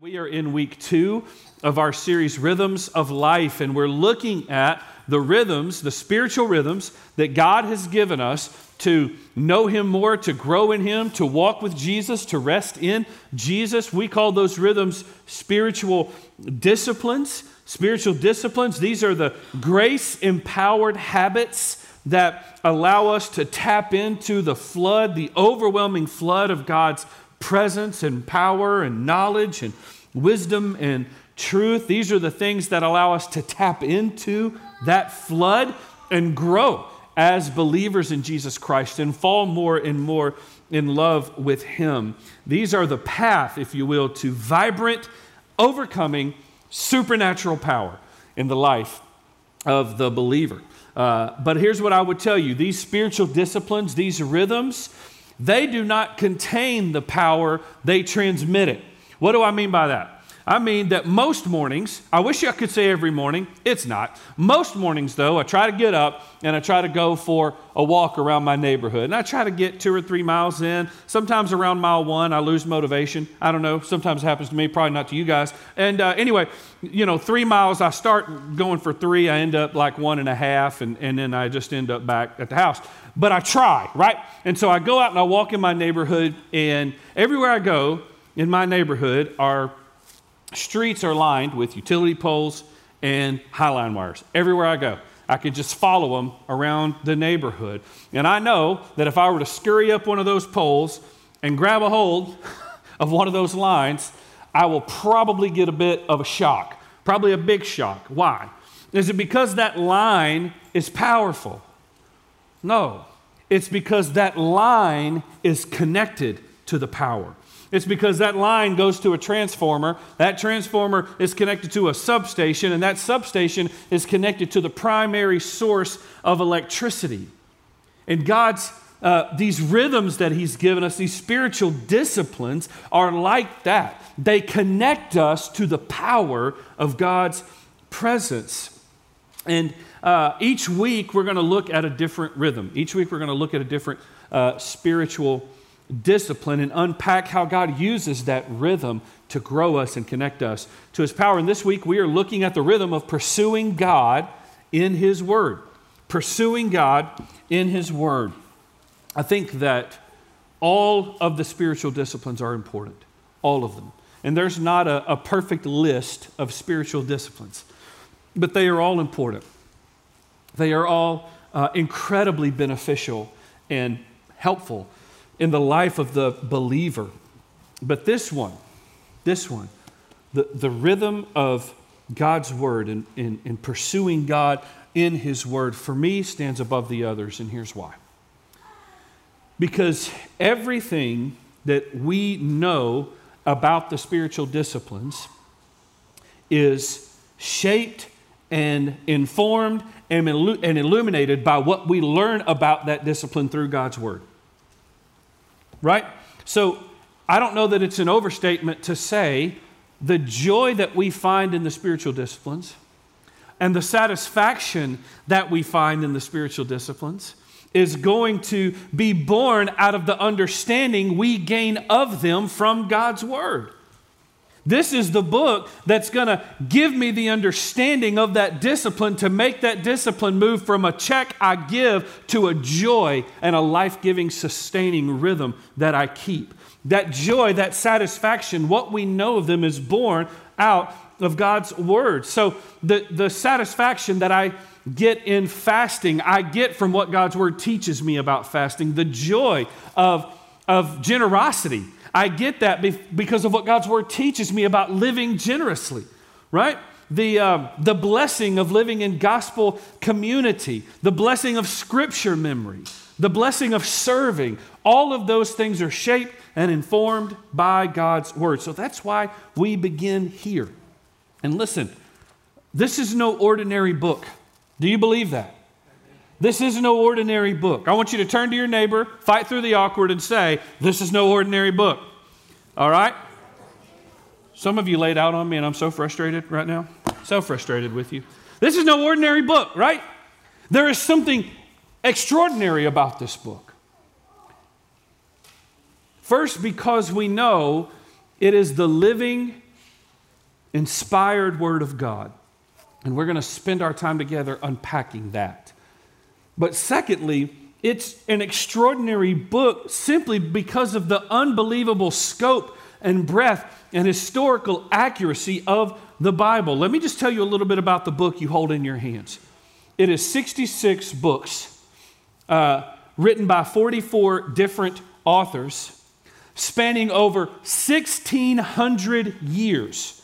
We are in week two of our series, Rhythms of Life, and we're looking at the rhythms, the spiritual rhythms that God has given us to know Him more, to grow in Him, to walk with Jesus, to rest in Jesus. We call those rhythms spiritual disciplines. Spiritual disciplines, these are the grace empowered habits that allow us to tap into the flood, the overwhelming flood of God's presence and power and knowledge and wisdom and truth. These are the things that allow us to tap into that flood and grow as believers in Jesus Christ and fall more and more in love with Him. These are the path, if you will, to vibrant, overcoming supernatural power in the life of the believer. Uh, but here's what I would tell you these spiritual disciplines, these rhythms, they do not contain the power, they transmit it. What do I mean by that? I mean that most mornings, I wish I could say every morning, it's not. Most mornings, though, I try to get up and I try to go for a walk around my neighborhood. And I try to get two or three miles in. Sometimes around mile one, I lose motivation. I don't know. Sometimes it happens to me, probably not to you guys. And uh, anyway, you know, three miles, I start going for three. I end up like one and a half, and, and then I just end up back at the house. But I try, right? And so I go out and I walk in my neighborhood, and everywhere I go in my neighborhood are streets are lined with utility poles and highline wires everywhere I go. I could just follow them around the neighborhood. And I know that if I were to scurry up one of those poles and grab a hold of one of those lines, I will probably get a bit of a shock, probably a big shock. Why? Is it because that line is powerful? No, it's because that line is connected to the power. It's because that line goes to a transformer. That transformer is connected to a substation, and that substation is connected to the primary source of electricity. And God's uh, these rhythms that He's given us, these spiritual disciplines, are like that. They connect us to the power of God's presence. And uh, each week we're going to look at a different rhythm. Each week we're going to look at a different uh, spiritual discipline and unpack how God uses that rhythm to grow us and connect us to His power. And this week we are looking at the rhythm of pursuing God in His Word. Pursuing God in His Word. I think that all of the spiritual disciplines are important, all of them. And there's not a, a perfect list of spiritual disciplines, but they are all important. They are all uh, incredibly beneficial and helpful in the life of the believer. But this one, this one, the, the rhythm of God's word and, in and pursuing God in his word, for me, stands above the others, and here's why. Because everything that we know about the spiritual disciplines is shaped and informed and illuminated by what we learn about that discipline through God's word right? So I don't know that it's an overstatement to say the joy that we find in the spiritual disciplines and the satisfaction that we find in the spiritual disciplines is going to be born out of the understanding we gain of them from God's Word. This is the book that's going to give me the understanding of that discipline to make that discipline move from a check I give to a joy and a life giving, sustaining rhythm that I keep. That joy, that satisfaction, what we know of them is born out of God's word. So the, the satisfaction that I get in fasting, I get from what God's word teaches me about fasting. The joy of, of generosity I get that because of what God's word teaches me about living generously, right? The, uh, the blessing of living in gospel community, the blessing of scripture memory, the blessing of serving. All of those things are shaped and informed by God's word. So that's why we begin here. And listen, this is no ordinary book. Do you believe that? This is no ordinary book. I want you to turn to your neighbor, fight through the awkward, and say, This is no ordinary book. All right? Some of you laid out on me, and I'm so frustrated right now. So frustrated with you. This is no ordinary book, right? There is something extraordinary about this book. First, because we know it is the living, inspired Word of God. And we're going to spend our time together unpacking that. But secondly, it's an extraordinary book simply because of the unbelievable scope and breadth and historical accuracy of the Bible. Let me just tell you a little bit about the book you hold in your hands. It is 66 books uh, written by 44 different authors spanning over 1,600 years.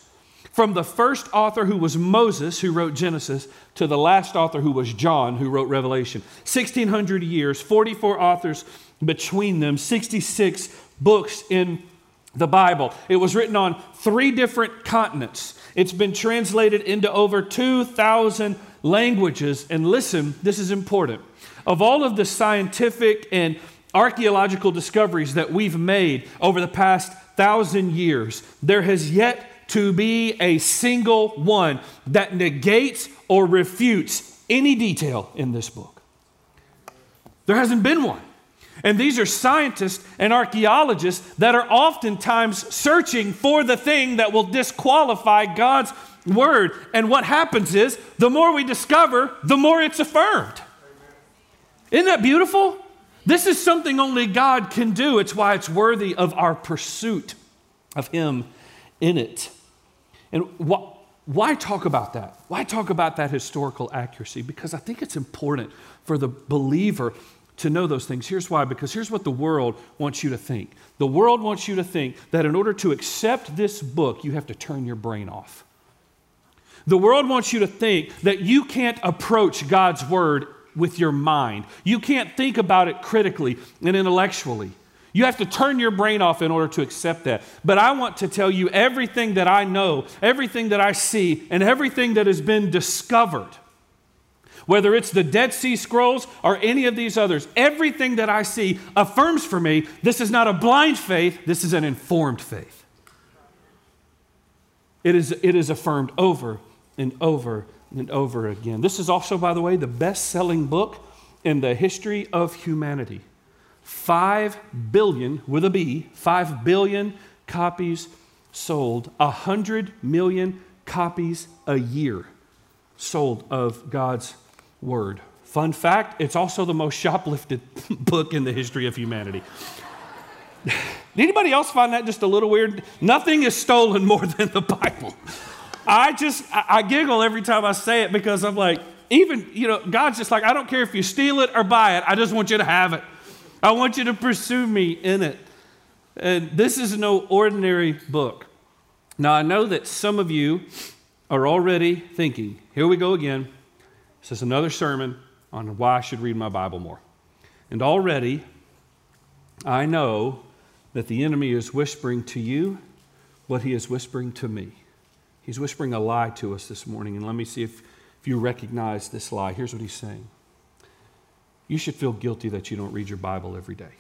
From the first author who was Moses, who wrote Genesis, to the last author who was John, who wrote Revelation. 1,600 years, 44 authors between them, 66 books in the Bible. It was written on three different continents. It's been translated into over 2,000 languages. And listen, this is important. Of all of the scientific and archaeological discoveries that we've made over the past thousand years, there has yet to be a single one that negates or refutes any detail in this book. There hasn't been one. And these are scientists and archaeologists that are oftentimes searching for the thing that will disqualify God's word. And what happens is, the more we discover, the more it's affirmed. Isn't that beautiful? This is something only God can do. It's why it's worthy of our pursuit of Him in it. And wh- why talk about that? Why talk about that historical accuracy? Because I think it's important for the believer to know those things. Here's why because here's what the world wants you to think. The world wants you to think that in order to accept this book, you have to turn your brain off. The world wants you to think that you can't approach God's word with your mind. You can't think about it critically and intellectually. You have to turn your brain off in order to accept that. But I want to tell you everything that I know, everything that I see, and everything that has been discovered, whether it's the Dead Sea Scrolls or any of these others, everything that I see affirms for me this is not a blind faith, this is an informed faith. It is, it is affirmed over and over and over again. This is also, by the way, the best selling book in the history of humanity. Five billion, with a B, five billion copies sold, a hundred million copies a year sold of God's Word. Fun fact it's also the most shoplifted book in the history of humanity. Did anybody else find that just a little weird? Nothing is stolen more than the Bible. I just, I, I giggle every time I say it because I'm like, even, you know, God's just like, I don't care if you steal it or buy it, I just want you to have it. I want you to pursue me in it. And this is no ordinary book. Now, I know that some of you are already thinking, here we go again. This is another sermon on why I should read my Bible more. And already, I know that the enemy is whispering to you what he is whispering to me. He's whispering a lie to us this morning, and let me see if, if you recognize this lie. Here's what he's saying You should feel guilty that you don't read your Bible every day.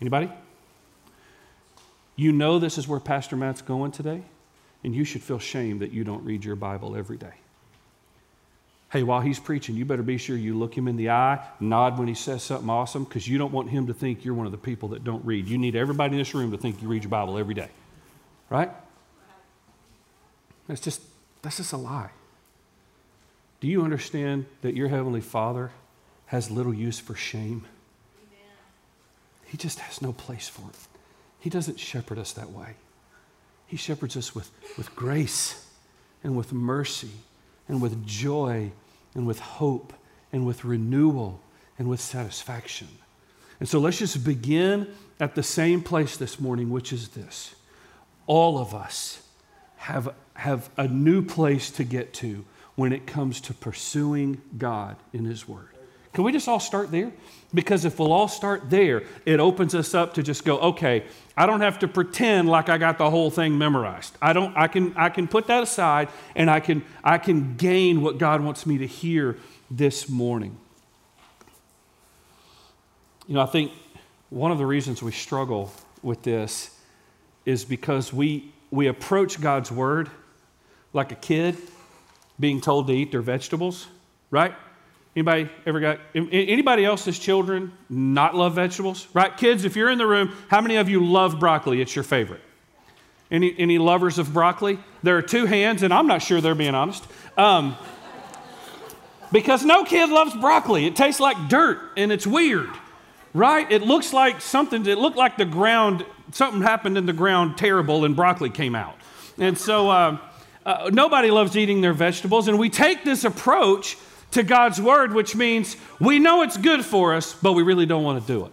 Anybody? You know this is where Pastor Matt's going today, and you should feel shame that you don't read your Bible every day. Hey, while he's preaching, you better be sure you look him in the eye, nod when he says something awesome, because you don't want him to think you're one of the people that don't read. You need everybody in this room to think you read your Bible every day, right? That's just, that's just a lie. Do you understand that your Heavenly Father has little use for shame? Amen. He just has no place for it. He doesn't shepherd us that way. He shepherds us with, with grace and with mercy and with joy and with hope and with renewal and with satisfaction. And so let's just begin at the same place this morning, which is this. All of us have have a new place to get to when it comes to pursuing God in His Word. Can we just all start there? Because if we'll all start there, it opens us up to just go, okay, I don't have to pretend like I got the whole thing memorized. I don't I can I can put that aside and I can I can gain what God wants me to hear this morning. You know, I think one of the reasons we struggle with this is because we we approach God's word like a kid being told to eat their vegetables, right? Anybody ever got anybody else's children not love vegetables? Right? Kids, if you're in the room, how many of you love broccoli? It's your favorite. Any, any lovers of broccoli? There are two hands, and I'm not sure they're being honest. Um, because no kid loves broccoli. It tastes like dirt and it's weird, right? It looks like something, it looked like the ground, something happened in the ground terrible and broccoli came out. And so uh, uh, nobody loves eating their vegetables. And we take this approach to God's word, which means we know it's good for us, but we really don't want to do it.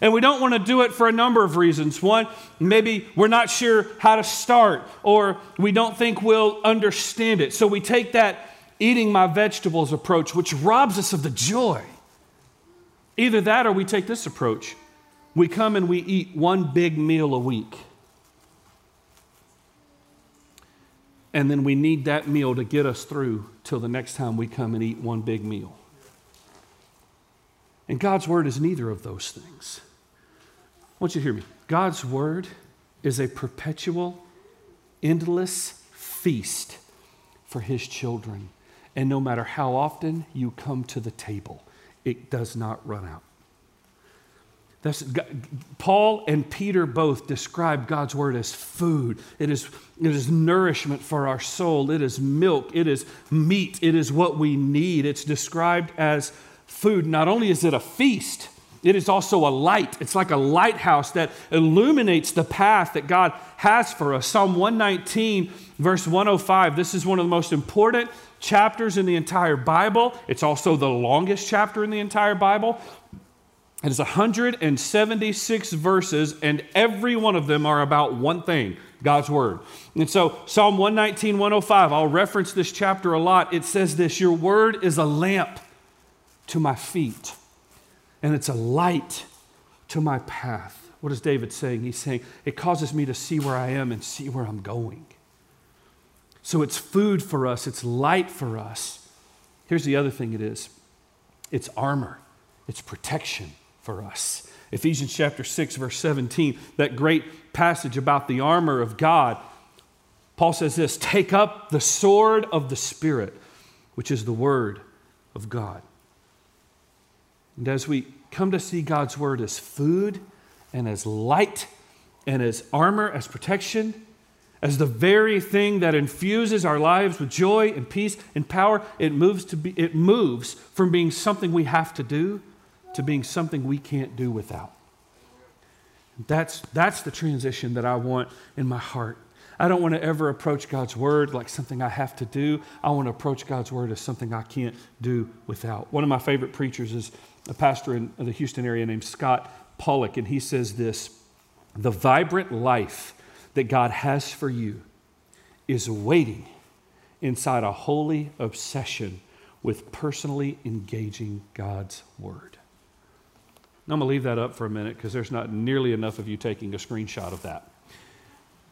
And we don't want to do it for a number of reasons. One, maybe we're not sure how to start, or we don't think we'll understand it. So we take that eating my vegetables approach, which robs us of the joy. Either that or we take this approach. We come and we eat one big meal a week. And then we need that meal to get us through till the next time we come and eat one big meal. And God's word is neither of those things. I want you to hear me. God's word is a perpetual, endless feast for his children. And no matter how often you come to the table, it does not run out. That's, Paul and Peter both describe God's word as food. It is, it is nourishment for our soul. It is milk. It is meat. It is what we need. It's described as food. Not only is it a feast, it is also a light. It's like a lighthouse that illuminates the path that God has for us. Psalm 119, verse 105. This is one of the most important chapters in the entire Bible. It's also the longest chapter in the entire Bible. It is 176 verses, and every one of them are about one thing God's Word. And so, Psalm 119, 105, I'll reference this chapter a lot. It says this Your Word is a lamp to my feet and it's a light to my path. What is David saying? He's saying, It causes me to see where I am and see where I'm going. So it's food for us, it's light for us. Here's the other thing it is it's armor, it's protection for us. Ephesians chapter 6, verse 17, that great passage about the armor of God. Paul says this take up the sword of the Spirit, which is the word of God. And as we come to see God's word as food and as light and as armor, as protection, as the very thing that infuses our lives with joy and peace and power, it moves, to be, it moves from being something we have to do to being something we can't do without. That's, that's the transition that I want in my heart. I don't want to ever approach God's word like something I have to do. I want to approach God's word as something I can't do without. One of my favorite preachers is a pastor in the Houston area named Scott Pollock, and he says this The vibrant life that God has for you is waiting inside a holy obsession with personally engaging God's word. I'm going to leave that up for a minute because there's not nearly enough of you taking a screenshot of that.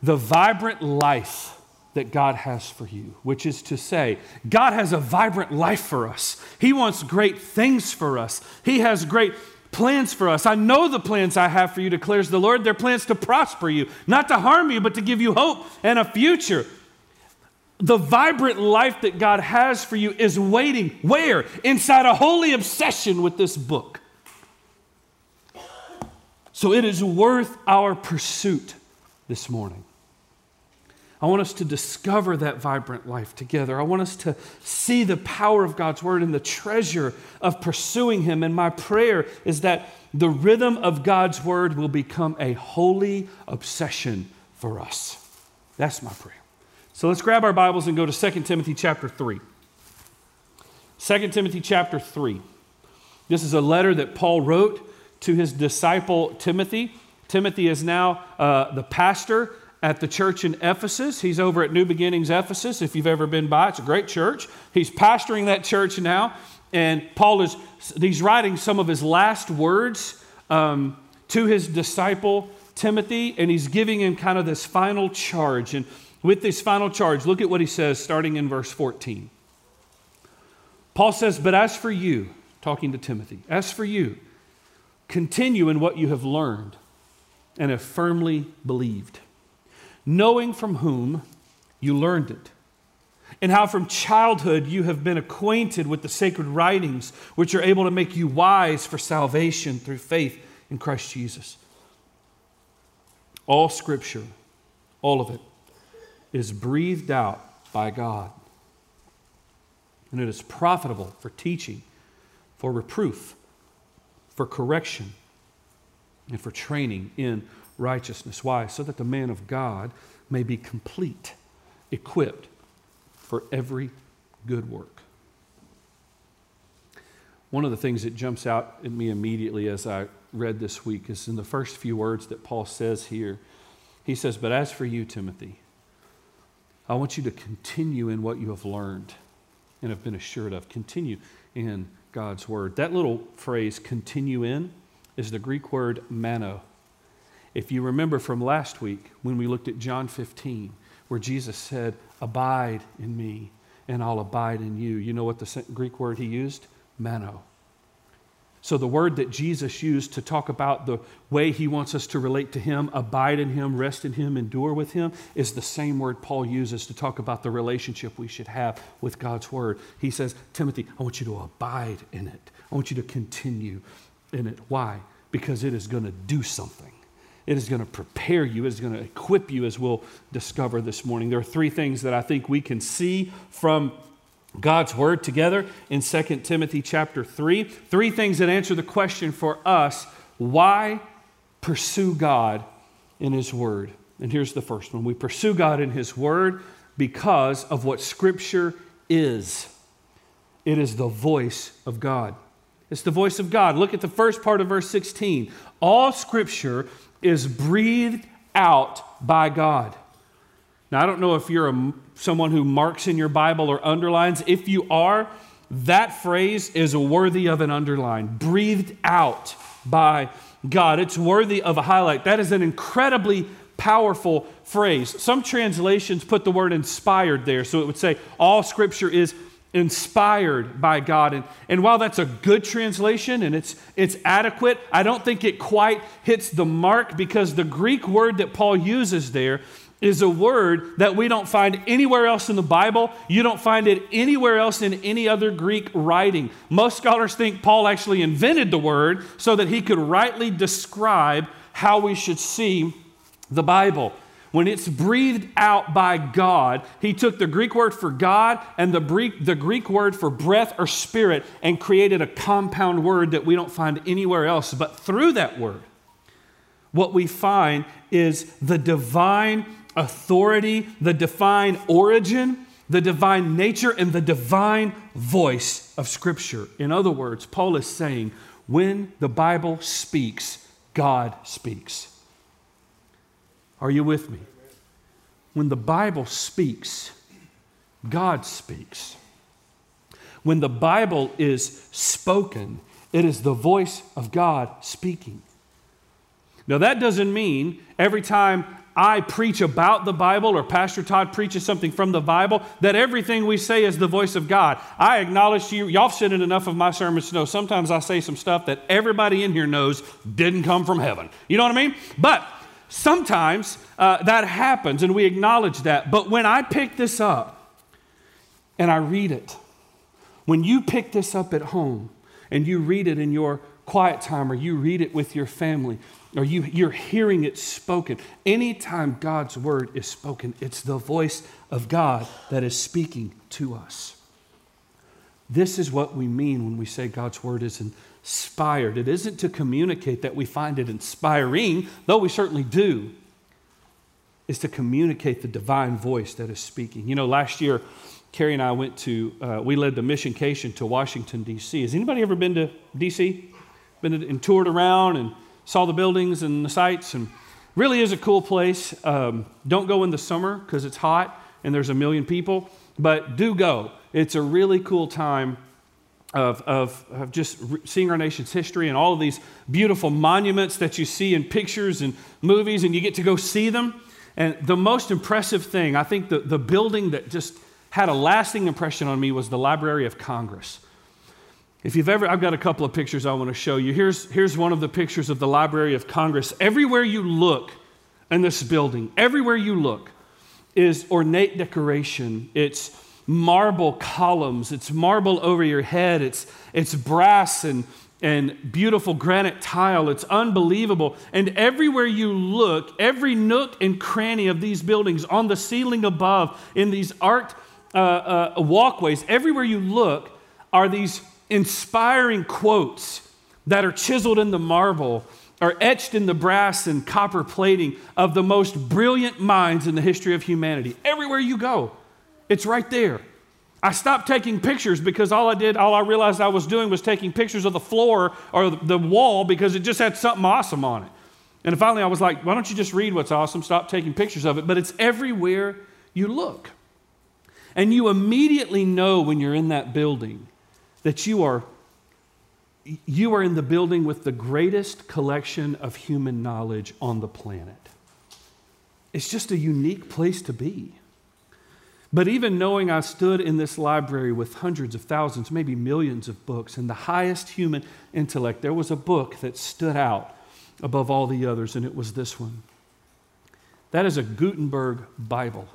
The vibrant life that God has for you, which is to say, God has a vibrant life for us. He wants great things for us. He has great plans for us. I know the plans I have for you, declares the Lord. They're plans to prosper you, not to harm you, but to give you hope and a future. The vibrant life that God has for you is waiting where? Inside a holy obsession with this book. So it is worth our pursuit this morning. I want us to discover that vibrant life together. I want us to see the power of God's word and the treasure of pursuing Him. And my prayer is that the rhythm of God's word will become a holy obsession for us. That's my prayer. So let's grab our Bibles and go to 2 Timothy chapter 3. 2 Timothy chapter 3. This is a letter that Paul wrote to his disciple Timothy. Timothy is now uh, the pastor at the church in Ephesus. He's over at New Beginnings Ephesus. If you've ever been by, it's a great church. He's pastoring that church now, and Paul is he's writing some of his last words um, to his disciple Timothy, and he's giving him kind of this final charge. And with this final charge, look at what he says starting in verse 14. Paul says, But as for you, talking to Timothy, as for you, continue in what you have learned and have firmly believed knowing from whom you learned it, and how from childhood you have been acquainted with the sacred writings, which are able to make you wise for salvation through faith in Christ Jesus. All scripture all of it, is breathed out by God. And it is profitable for teaching, for reproof, for correction, and for training in righteousness. Why? So that the man of God may be complete, equipped for every good work. One of the things that jumps out at me immediately as I read this week is in the first few words that Paul says here. He says, But as for you, Timothy, I want you to continue in what you have learned and have been assured of. Continue in God's word. That little phrase, continue in, is the Greek word meno. If you remember from last week when we looked at John 15, where Jesus said, Abide in me and I'll abide in you. You know what the Greek word he used? Meno. So, the word that Jesus used to talk about the way he wants us to relate to him, abide in him, rest in him, endure with him, is the same word Paul uses to talk about the relationship we should have with God's word. He says, Timothy, I want you to abide in it. I want you to continue in it. Why? Because it is going to do something. It is going to prepare you, it is going to equip you, as we'll discover this morning. There are three things that I think we can see from God's word together in 2 Timothy chapter 3. Three things that answer the question for us why pursue God in His word? And here's the first one we pursue God in His word because of what Scripture is. It is the voice of God. It's the voice of God. Look at the first part of verse 16. All Scripture is breathed out by God. Now, I don't know if you're a, someone who marks in your Bible or underlines. If you are, that phrase is worthy of an underline. Breathed out by God. It's worthy of a highlight. That is an incredibly powerful phrase. Some translations put the word inspired there, so it would say all scripture is inspired by God. And, and while that's a good translation and it's, it's adequate, I don't think it quite hits the mark because the Greek word that Paul uses there is a word that we don't find anywhere else in the Bible. You don't find it anywhere else in any other Greek writing. Most scholars think Paul actually invented the word so that he could rightly describe how we should see the Bible. When it's breathed out by God, he took the Greek word for God and the Greek, the Greek word for breath or spirit and created a compound word that we don't find anywhere else. But through that word, what we find is the divine authority, the divine origin, the divine nature, and the divine voice of Scripture. In other words, Paul is saying when the Bible speaks, God speaks. Are you with me? When the Bible speaks, God speaks. When the Bible is spoken, it is the voice of God speaking. Now, that doesn't mean every time I preach about the Bible or Pastor Todd preaches something from the Bible, that everything we say is the voice of God. I acknowledge to you, y'all have in enough of my sermons to know sometimes I say some stuff that everybody in here knows didn't come from heaven. You know what I mean? But sometimes uh, that happens and we acknowledge that. But when I pick this up and I read it, when you pick this up at home and you read it in your quiet time or you read it with your family, or you, you're hearing it spoken. Anytime God's word is spoken, it's the voice of God that is speaking to us. This is what we mean when we say God's word is inspired. It isn't to communicate that we find it inspiring, though we certainly do. Is to communicate the divine voice that is speaking. You know, last year, Carrie and I went to, uh, we led the missioncation to Washington, D.C. Has anybody ever been to D.C.? Been and toured around and saw the buildings and the sights, and really is a cool place. Um, don't go in the summer because it's hot and there's a million people, but do go. It's a really cool time of, of, of, just seeing our nation's history and all of these beautiful monuments that you see in pictures and movies, and you get to go see them. And the most impressive thing, I think the, the building that just had a lasting impression on me was the Library of Congress. If you've ever, I've got a couple of pictures I want to show you. Here's, here's one of the pictures of the Library of Congress. Everywhere you look in this building, everywhere you look, is ornate decoration. It's marble columns, it's marble over your head, it's, it's brass and and beautiful granite tile. It's unbelievable. And everywhere you look, every nook and cranny of these buildings, on the ceiling above, in these arced uh, uh, walkways, everywhere you look are these inspiring quotes that are chiseled in the marble are etched in the brass and copper plating of the most brilliant minds in the history of humanity. Everywhere you go, it's right there. I stopped taking pictures because all I did, all I realized I was doing was taking pictures of the floor or the wall because it just had something awesome on it. And finally I was like, why don't you just read what's awesome? Stop taking pictures of it. But it's everywhere you look. And you immediately know when you're in that building that you are you are in the building with the greatest collection of human knowledge on the planet. It's just a unique place to be. But even knowing I stood in this library with hundreds of thousands, maybe millions of books, and the highest human intellect, there was a book that stood out above all the others, and it was this one. That is a Gutenberg Bible.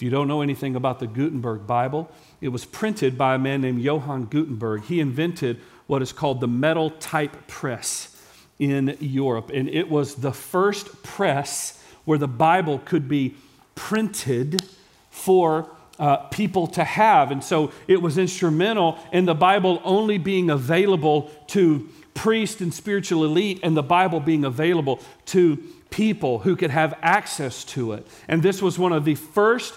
If you don't know anything about the Gutenberg Bible, it was printed by a man named Johann Gutenberg. He invented what is called the metal type press in Europe, and it was the first press where the Bible could be printed for uh, people to have. And so it was instrumental in the Bible only being available to priests and spiritual elite, and the Bible being available to people who could have access to it. And this was one of the first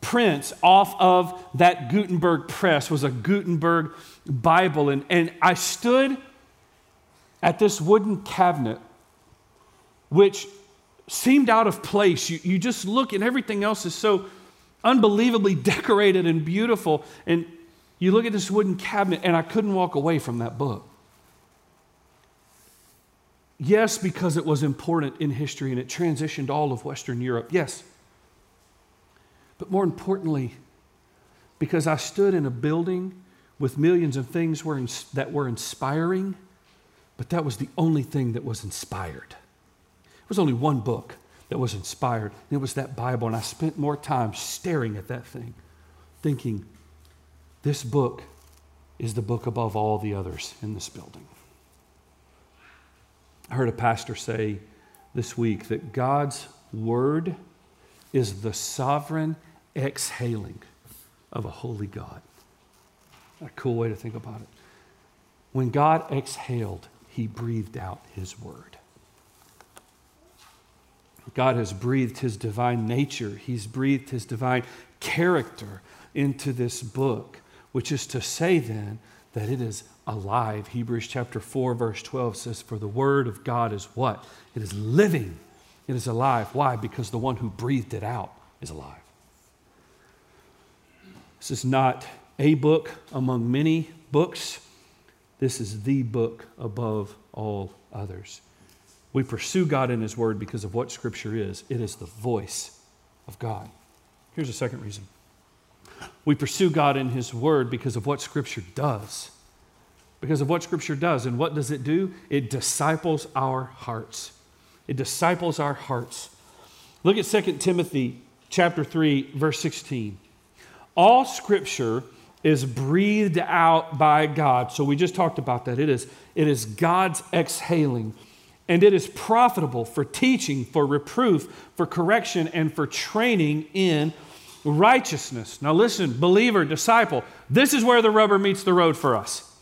prints off of that Gutenberg press was a Gutenberg Bible. And, and I stood at this wooden cabinet, which seemed out of place. You, you just look and everything else is so unbelievably decorated and beautiful. And you look at this wooden cabinet, and I couldn't walk away from that book. Yes, because it was important in history and it transitioned all of Western Europe. Yes. But more importantly, because I stood in a building with millions of things were that were inspiring, but that was the only thing that was inspired. It was only one book that was inspired. And it was that Bible. And I spent more time staring at that thing, thinking, this book is the book above all the others in this building. I heard a pastor say this week that God's word is the sovereign exhaling of a holy God. A cool way to think about it. When God exhaled, he breathed out his word. God has breathed his divine nature, he's breathed his divine character into this book, which is to say then that it is alive. Hebrews chapter 4, verse 12 says, For the word of God is what? It is living, it is alive. Why? Because the one who breathed it out is alive. This is not a book among many books. This is the book above all others. We pursue God in His Word because of what Scripture is it is the voice of God. Here's a second reason we pursue God in His Word because of what Scripture does. Because of what Scripture does. And what does it do? It disciples our hearts. It disciples our hearts. Look at 2 Timothy chapter 3, verse 16. All Scripture is breathed out by God. So we just talked about that. It is, it is God's exhaling and it is profitable for teaching, for reproof, for correction, and for training in righteousness. Now, listen, believer, disciple, this is where the rubber meets the road for us.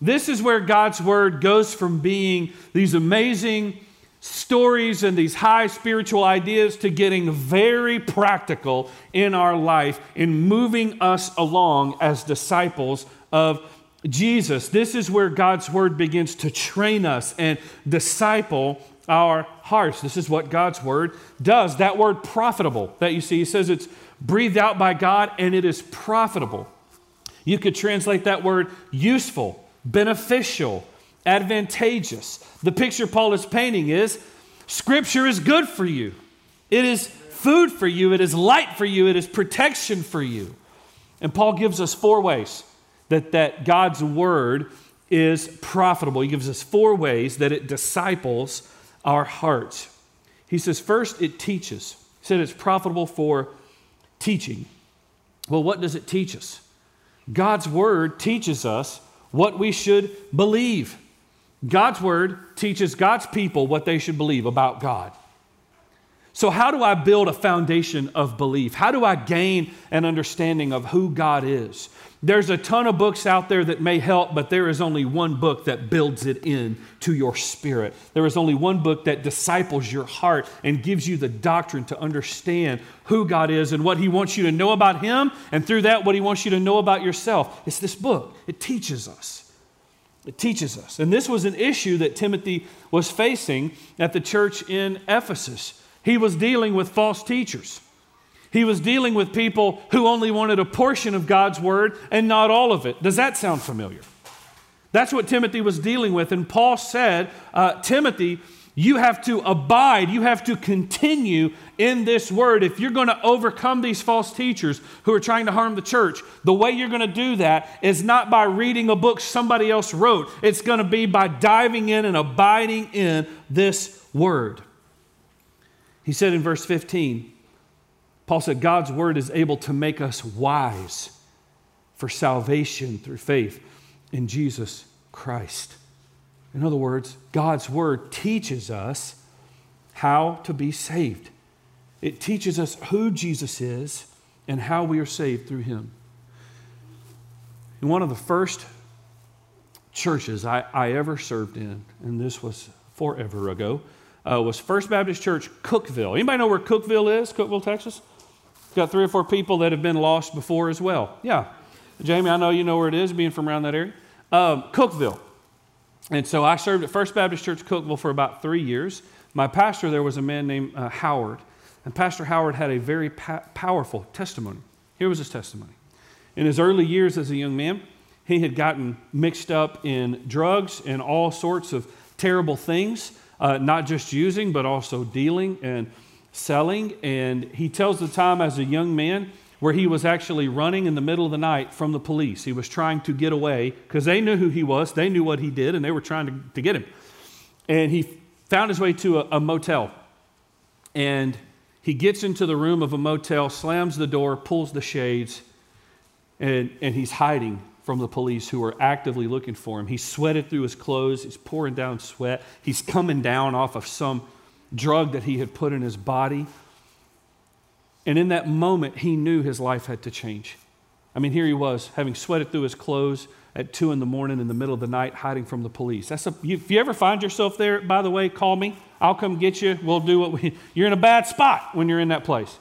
This is where God's word goes from being these amazing stories and these high spiritual ideas to getting very practical in our life in moving us along as disciples of Jesus, this is where God's word begins to train us and disciple our hearts. This is what God's word does. That word profitable that you see, he says it's breathed out by God and it is profitable. You could translate that word useful, beneficial, advantageous. The picture Paul is painting is scripture is good for you. It is food for you, it is light for you, it is protection for you. And Paul gives us four ways that, that God's word is profitable. He gives us four ways that it disciples our hearts. He says, first, it teaches. He said it's profitable for teaching. Well, what does it teach us? God's word teaches us what we should believe. God's word teaches God's people what they should believe about God. So, how do I build a foundation of belief? How do I gain an understanding of who God is? There's a ton of books out there that may help, but there is only one book that builds it in to your spirit. There is only one book that disciples your heart and gives you the doctrine to understand who God is and what He wants you to know about Him, and through that, what He wants you to know about yourself. It's this book, it teaches us. It teaches us. And this was an issue that Timothy was facing at the church in Ephesus. He was dealing with false teachers. He was dealing with people who only wanted a portion of God's word and not all of it. Does that sound familiar? That's what Timothy was dealing with. And Paul said, uh, Timothy, you have to abide, you have to continue in this word. If you're going to overcome these false teachers who are trying to harm the church, the way you're going to do that is not by reading a book somebody else wrote, it's going to be by diving in and abiding in this word. He said in verse 15, Paul said, God's word is able to make us wise for salvation through faith in Jesus Christ. In other words, God's word teaches us how to be saved. It teaches us who Jesus is and how we are saved through him. In one of the first churches I, I ever served in, and this was forever ago, uh, was First Baptist Church, Cookville. Anybody know where Cookville is? Cookville, Texas? Got three or four people that have been lost before as well. Yeah. Jamie, I know you know where it is, being from around that area. Um, Cookville. And so I served at First Baptist Church, Cookville, for about three years. My pastor there was a man named uh, Howard. And Pastor Howard had a very pa- powerful testimony. Here was his testimony. In his early years as a young man, he had gotten mixed up in drugs and all sorts of terrible things uh, not just using, but also dealing and selling. And he tells the time as a young man where he was actually running in the middle of the night from the police. He was trying to get away because they knew who he was, they knew what he did, and they were trying to, to get him. And he found his way to a, a motel. And he gets into the room of a motel, slams the door, pulls the shades, and, and he's hiding from the police who are actively looking for him. He's sweated through his clothes, he's pouring down sweat, he's coming down off of some drug that he had put in his body. And in that moment, he knew his life had to change. I mean, here he was, having sweated through his clothes at two in the morning in the middle of the night, hiding from the police. That's a, if you ever find yourself there, by the way, call me. I'll come get you. We'll do what we. You're in a bad spot when you're in that place.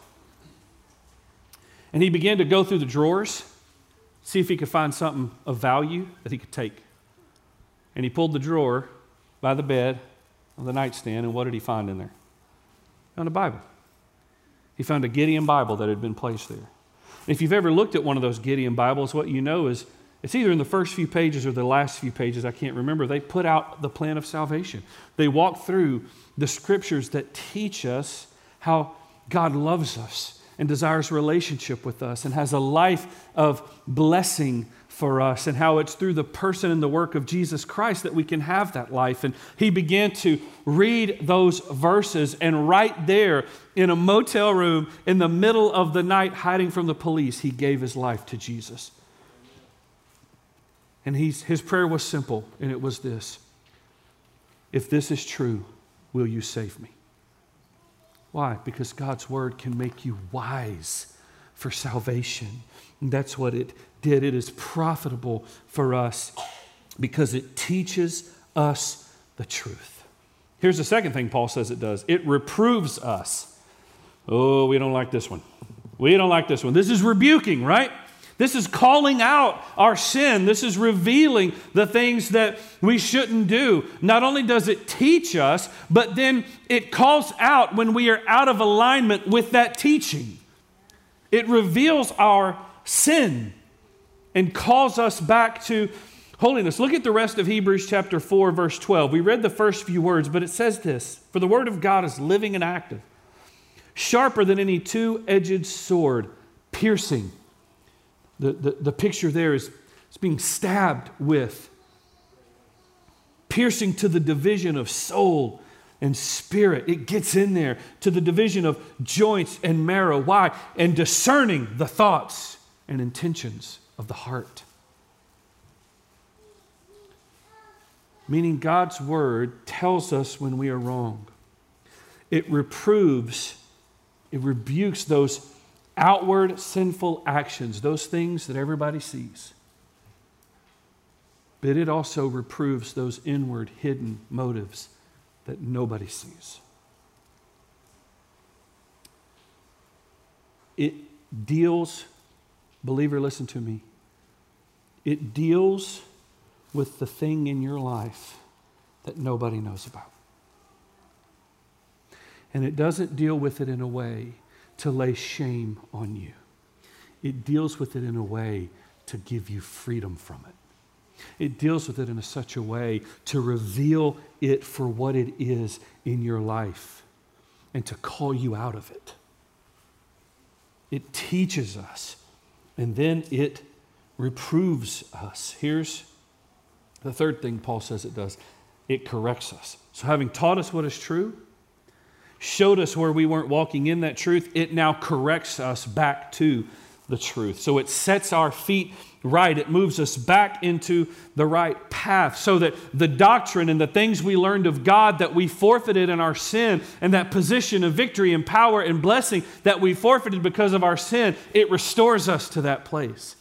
And he began to go through the drawers see if he could find something of value that he could take. And he pulled the drawer by the bed on the nightstand, and what did he find in there? He found a Bible. He found a Gideon Bible that had been placed there. If you've ever looked at one of those Gideon Bibles, what you know is it's either in the first few pages or the last few pages, I can't remember. They put out the plan of salvation. They walk through the scriptures that teach us how God loves us and desires relationship with us and has a life of blessing for us and how it's through the person and the work of Jesus Christ that we can have that life. And he began to read those verses, and right there in a motel room in the middle of the night, hiding from the police, he gave his life to Jesus. And he's, his prayer was simple, and it was this If this is true, will you save me? Why? Because God's word can make you wise for salvation. That's what it did. It is profitable for us because it teaches us the truth. Here's the second thing Paul says it does it reproves us. Oh, we don't like this one. We don't like this one. This is rebuking, right? This is calling out our sin. This is revealing the things that we shouldn't do. Not only does it teach us, but then it calls out when we are out of alignment with that teaching. It reveals our sin and calls us back to holiness. Look at the rest of Hebrews chapter 4, verse 12. We read the first few words, but it says this For the word of God is living and active, sharper than any two edged sword, piercing the, the, the picture there is it's being stabbed with, piercing to the division of soul and spirit. It gets in there to the division of joints and marrow. Why? And discerning the thoughts and intentions of the heart. meaning God's word tells us when we are wrong. It reproves, it rebukes those outward sinful actions, those things that everybody sees. But it also reproves those inward hidden motives that nobody sees. It deals, believer, listen to me, it deals with the thing in your life that nobody knows about. And it doesn't deal with it in a way to lay shame on you, it deals with it in a way to give you freedom from it. It deals with it in a such a way to reveal it for what it is in your life and to call you out of it. It teaches us and then it reproves us. Here's the third thing Paul says it does it corrects us. So, having taught us what is true, showed us where we weren't walking in that truth, it now corrects us back to the truth. So, it sets our feet right. It moves us back into the right path so that the doctrine and the things we learned of God that we forfeited in our sin and that position of victory and power and blessing that we forfeited because of our sin, it restores us to that place.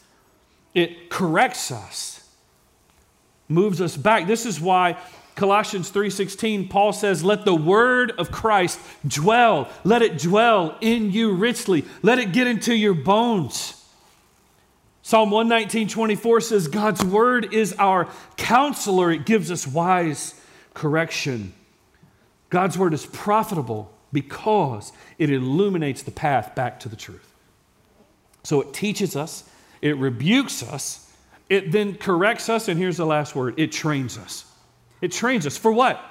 It corrects us, moves us back. This is why Colossians 3:16 Paul says let the word of Christ dwell let it dwell in you richly let it get into your bones Psalm 119:24 says, God's word is our counselor. It gives us wise correction. God's word is profitable because it illuminates the path back to the truth. So it teaches us, it rebukes us, it then corrects us, and here's the last word it trains us. It trains us for what?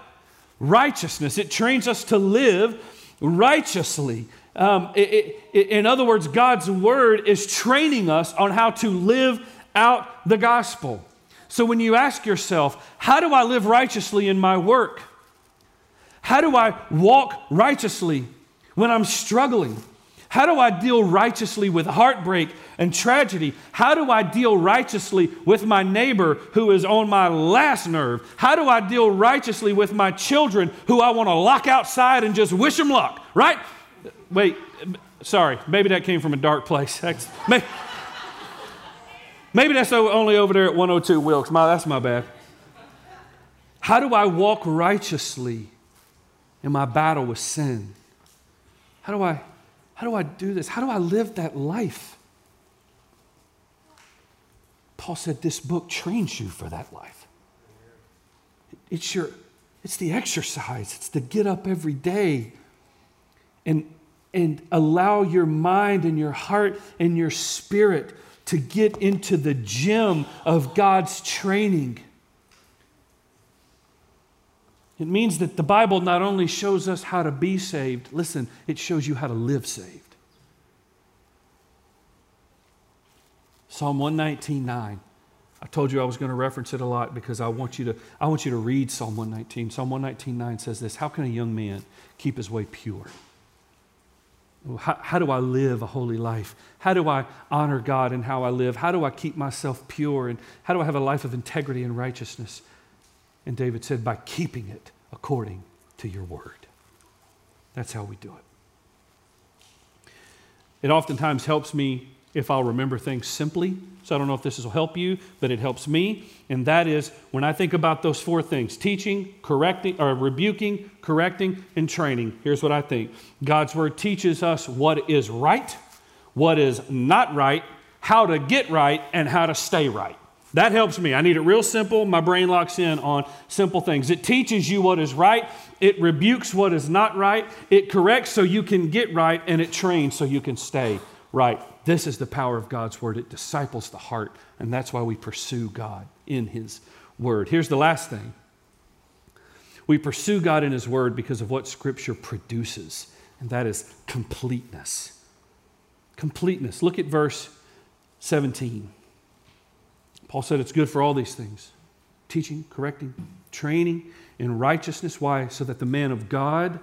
Righteousness. It trains us to live righteously. Um, it, it, in other words, God's word is training us on how to live out the gospel. So when you ask yourself, how do I live righteously in my work? How do I walk righteously when I'm struggling? How do I deal righteously with heartbreak and tragedy? How do I deal righteously with my neighbor who is on my last nerve? How do I deal righteously with my children who I want to lock outside and just wish them luck, right? Wait, sorry, maybe that came from a dark place. maybe, maybe that's only over there at 102 Wilkes. My, that's my bad. How do I walk righteously in my battle with sin? How do I, how do I do this? How do I live that life? Paul said this book trains you for that life. It's your, it's the exercise. It's the get up every day and and allow your mind and your heart and your spirit to get into the gym of God's training. It means that the Bible not only shows us how to be saved, listen, it shows you how to live saved. Psalm 119:9. I told you I was going to reference it a lot because I want you to I want you to read Psalm 119. Psalm 119:9 says this, how can a young man keep his way pure? How, how, do I live a holy life? How do I honor God in how I live? How do I keep myself pure? And how do I have a life of integrity and righteousness? And David said, by keeping it according to your word. That's how we do it. It oftentimes helps me if I'll remember things simply. So I don't know if this will help you, but it helps me. And that is when I think about those four things teaching, correcting, or rebuking, correcting, and training. Here's what I think God's word teaches us what is right, what is not right, how to get right, and how to stay right. That helps me. I need it real simple. My brain locks in on simple things. It teaches you what is right, it rebukes what is not right, it corrects so you can get right, and it trains so you can stay right. This is the power of God's word. It disciples the heart, and that's why we pursue God in his word. Here's the last thing we pursue God in his word because of what scripture produces, and that is completeness. Completeness. Look at verse 17. Paul said it's good for all these things teaching, correcting, training in righteousness. Why? So that the man of God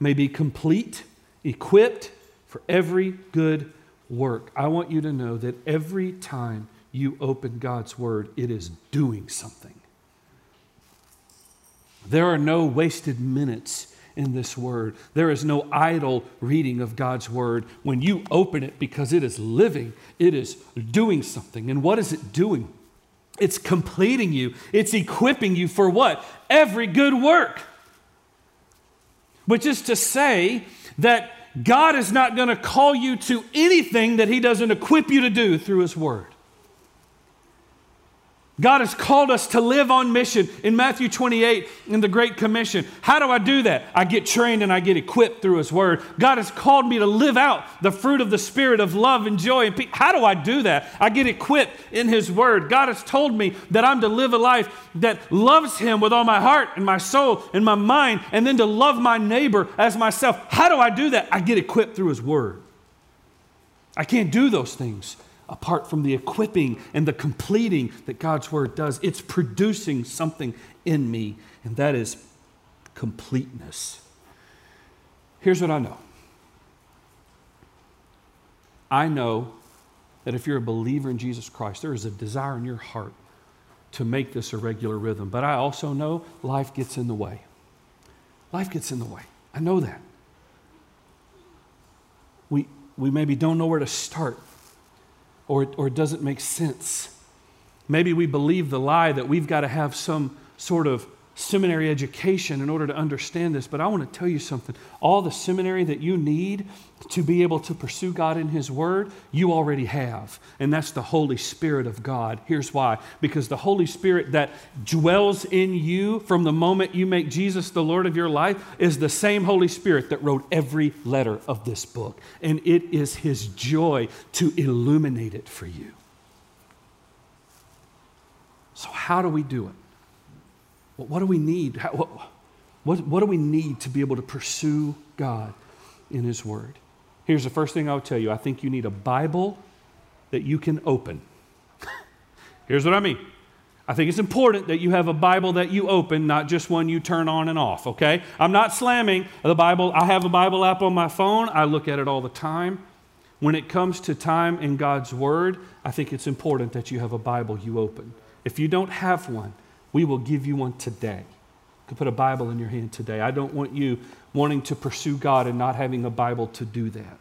may be complete, equipped for every good work. I want you to know that every time you open God's word, it is doing something. There are no wasted minutes in this word. There is no idle reading of God's word. When you open it, because it is living, it is doing something. And what is it doing? It's completing you, it's equipping you for what? Every good work. Which is to say that God is not going to call you to anything that He doesn't equip you to do through His Word. God has called us to live on mission in Matthew 28 in the Great Commission. How do I do that? I get trained and I get equipped through His Word. God has called me to live out the fruit of the Spirit of love and joy and peace. How do I do that? I get equipped in His Word. God has told me that I'm to live a life that loves Him with all my heart and my soul and my mind, and then to love my neighbor as myself. How do I do that? I get equipped through His Word. I can't do those things apart from the equipping and the completing that God's Word does. It's producing something in me, and that is completeness. Here's what I know I know that if you're a believer in Jesus Christ, there is a desire in your heart to make this a regular rhythm. But I also know life gets in the way. Life gets in the way. I know that. We, we maybe don't know where to start or, or it doesn't make sense. Maybe we believe the lie that we've got to have some sort of seminary education in order to understand this, but I want to tell you something. All the seminary that you need to be able to pursue God in His Word, you already have. And that's the Holy Spirit of God. Here's why because the Holy Spirit that dwells in you from the moment you make Jesus the Lord of your life is the same Holy Spirit that wrote every letter of this book. And it is His joy to illuminate it for you. So, how do we do it? What do we need? What, what, what do we need to be able to pursue God in His Word? Here's the first thing I'll tell you I think you need a Bible that you can open. Here's what I mean. I think it's important that you have a Bible that you open, not just one you turn on and off, okay? I'm not slamming the Bible. I have a Bible app on my phone, I look at it all the time. When it comes to time in God's Word, I think it's important that you have a Bible you open. If you don't have one, we will give you one today. You put a Bible in your hand today. I don't want you wanting to pursue God and not having a Bible to do that.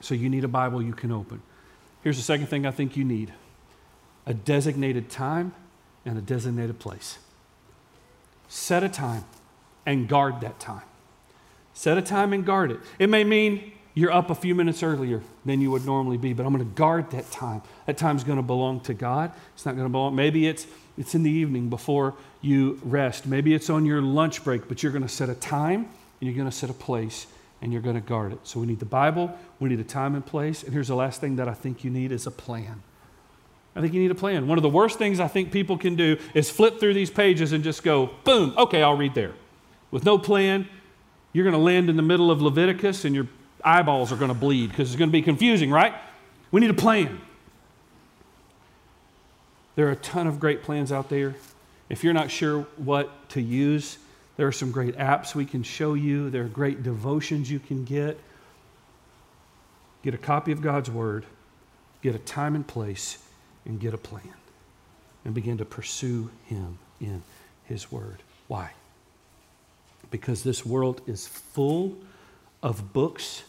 So you need a Bible you can open. Here's the second thing I think you need a designated time and a designated place. Set a time and guard that time. Set a time and guard it. It may mean you're up a few minutes earlier than you would normally be, but I'm going to guard that time. That time's going to belong to God. It's not going to belong. Maybe it's it's in the evening before you rest. Maybe it's on your lunch break, but you're going to set a time and you're going to set a place and you're going to guard it. So we need the Bible, we need a time and place, and here's the last thing that I think you need is a plan. I think you need a plan. One of the worst things I think people can do is flip through these pages and just go, boom, okay, I'll read there. With no plan, you're going to land in the middle of Leviticus and your eyeballs are going to bleed because it's going to be confusing, right? We need a plan. There are a ton of great plans out there. If you're not sure what to use, there are some great apps we can show you. There are great devotions you can get. Get a copy of God's Word, get a time and place, and get a plan. And begin to pursue Him in His Word. Why? Because this world is full of books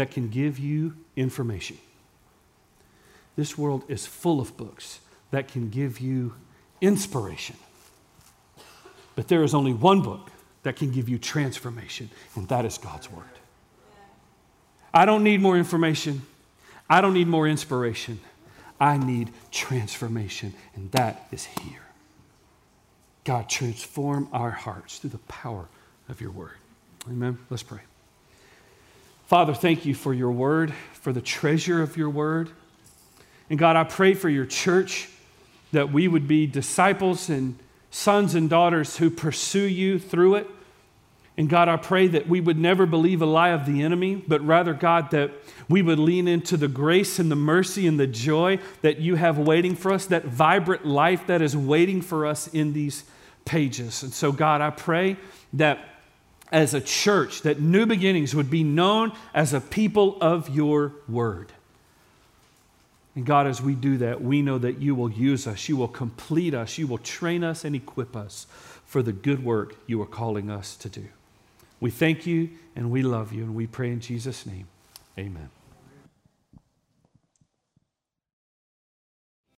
that can give you information. This world is full of books that can give you inspiration. But there is only one book that can give you transformation, and that is God's Word. I don't need more information. I don't need more inspiration. I need transformation, and that is here. God, transform our hearts through the power of your word. Amen. Let's pray. Father, thank you for your word, for the treasure of your word. And God, I pray for your church that we would be disciples and sons and daughters who pursue you through it. And God, I pray that we would never believe a lie of the enemy, but rather, God, that we would lean into the grace and the mercy and the joy that you have waiting for us, that vibrant life that is waiting for us in these pages. And so, God, I pray that as a church, that New Beginnings would be known as a people of your word. And God, as we do that, we know that you will use us, you will complete us, you will train us and equip us for the good work you are calling us to do. We thank you and we love you, and we pray in Jesus' name. Amen.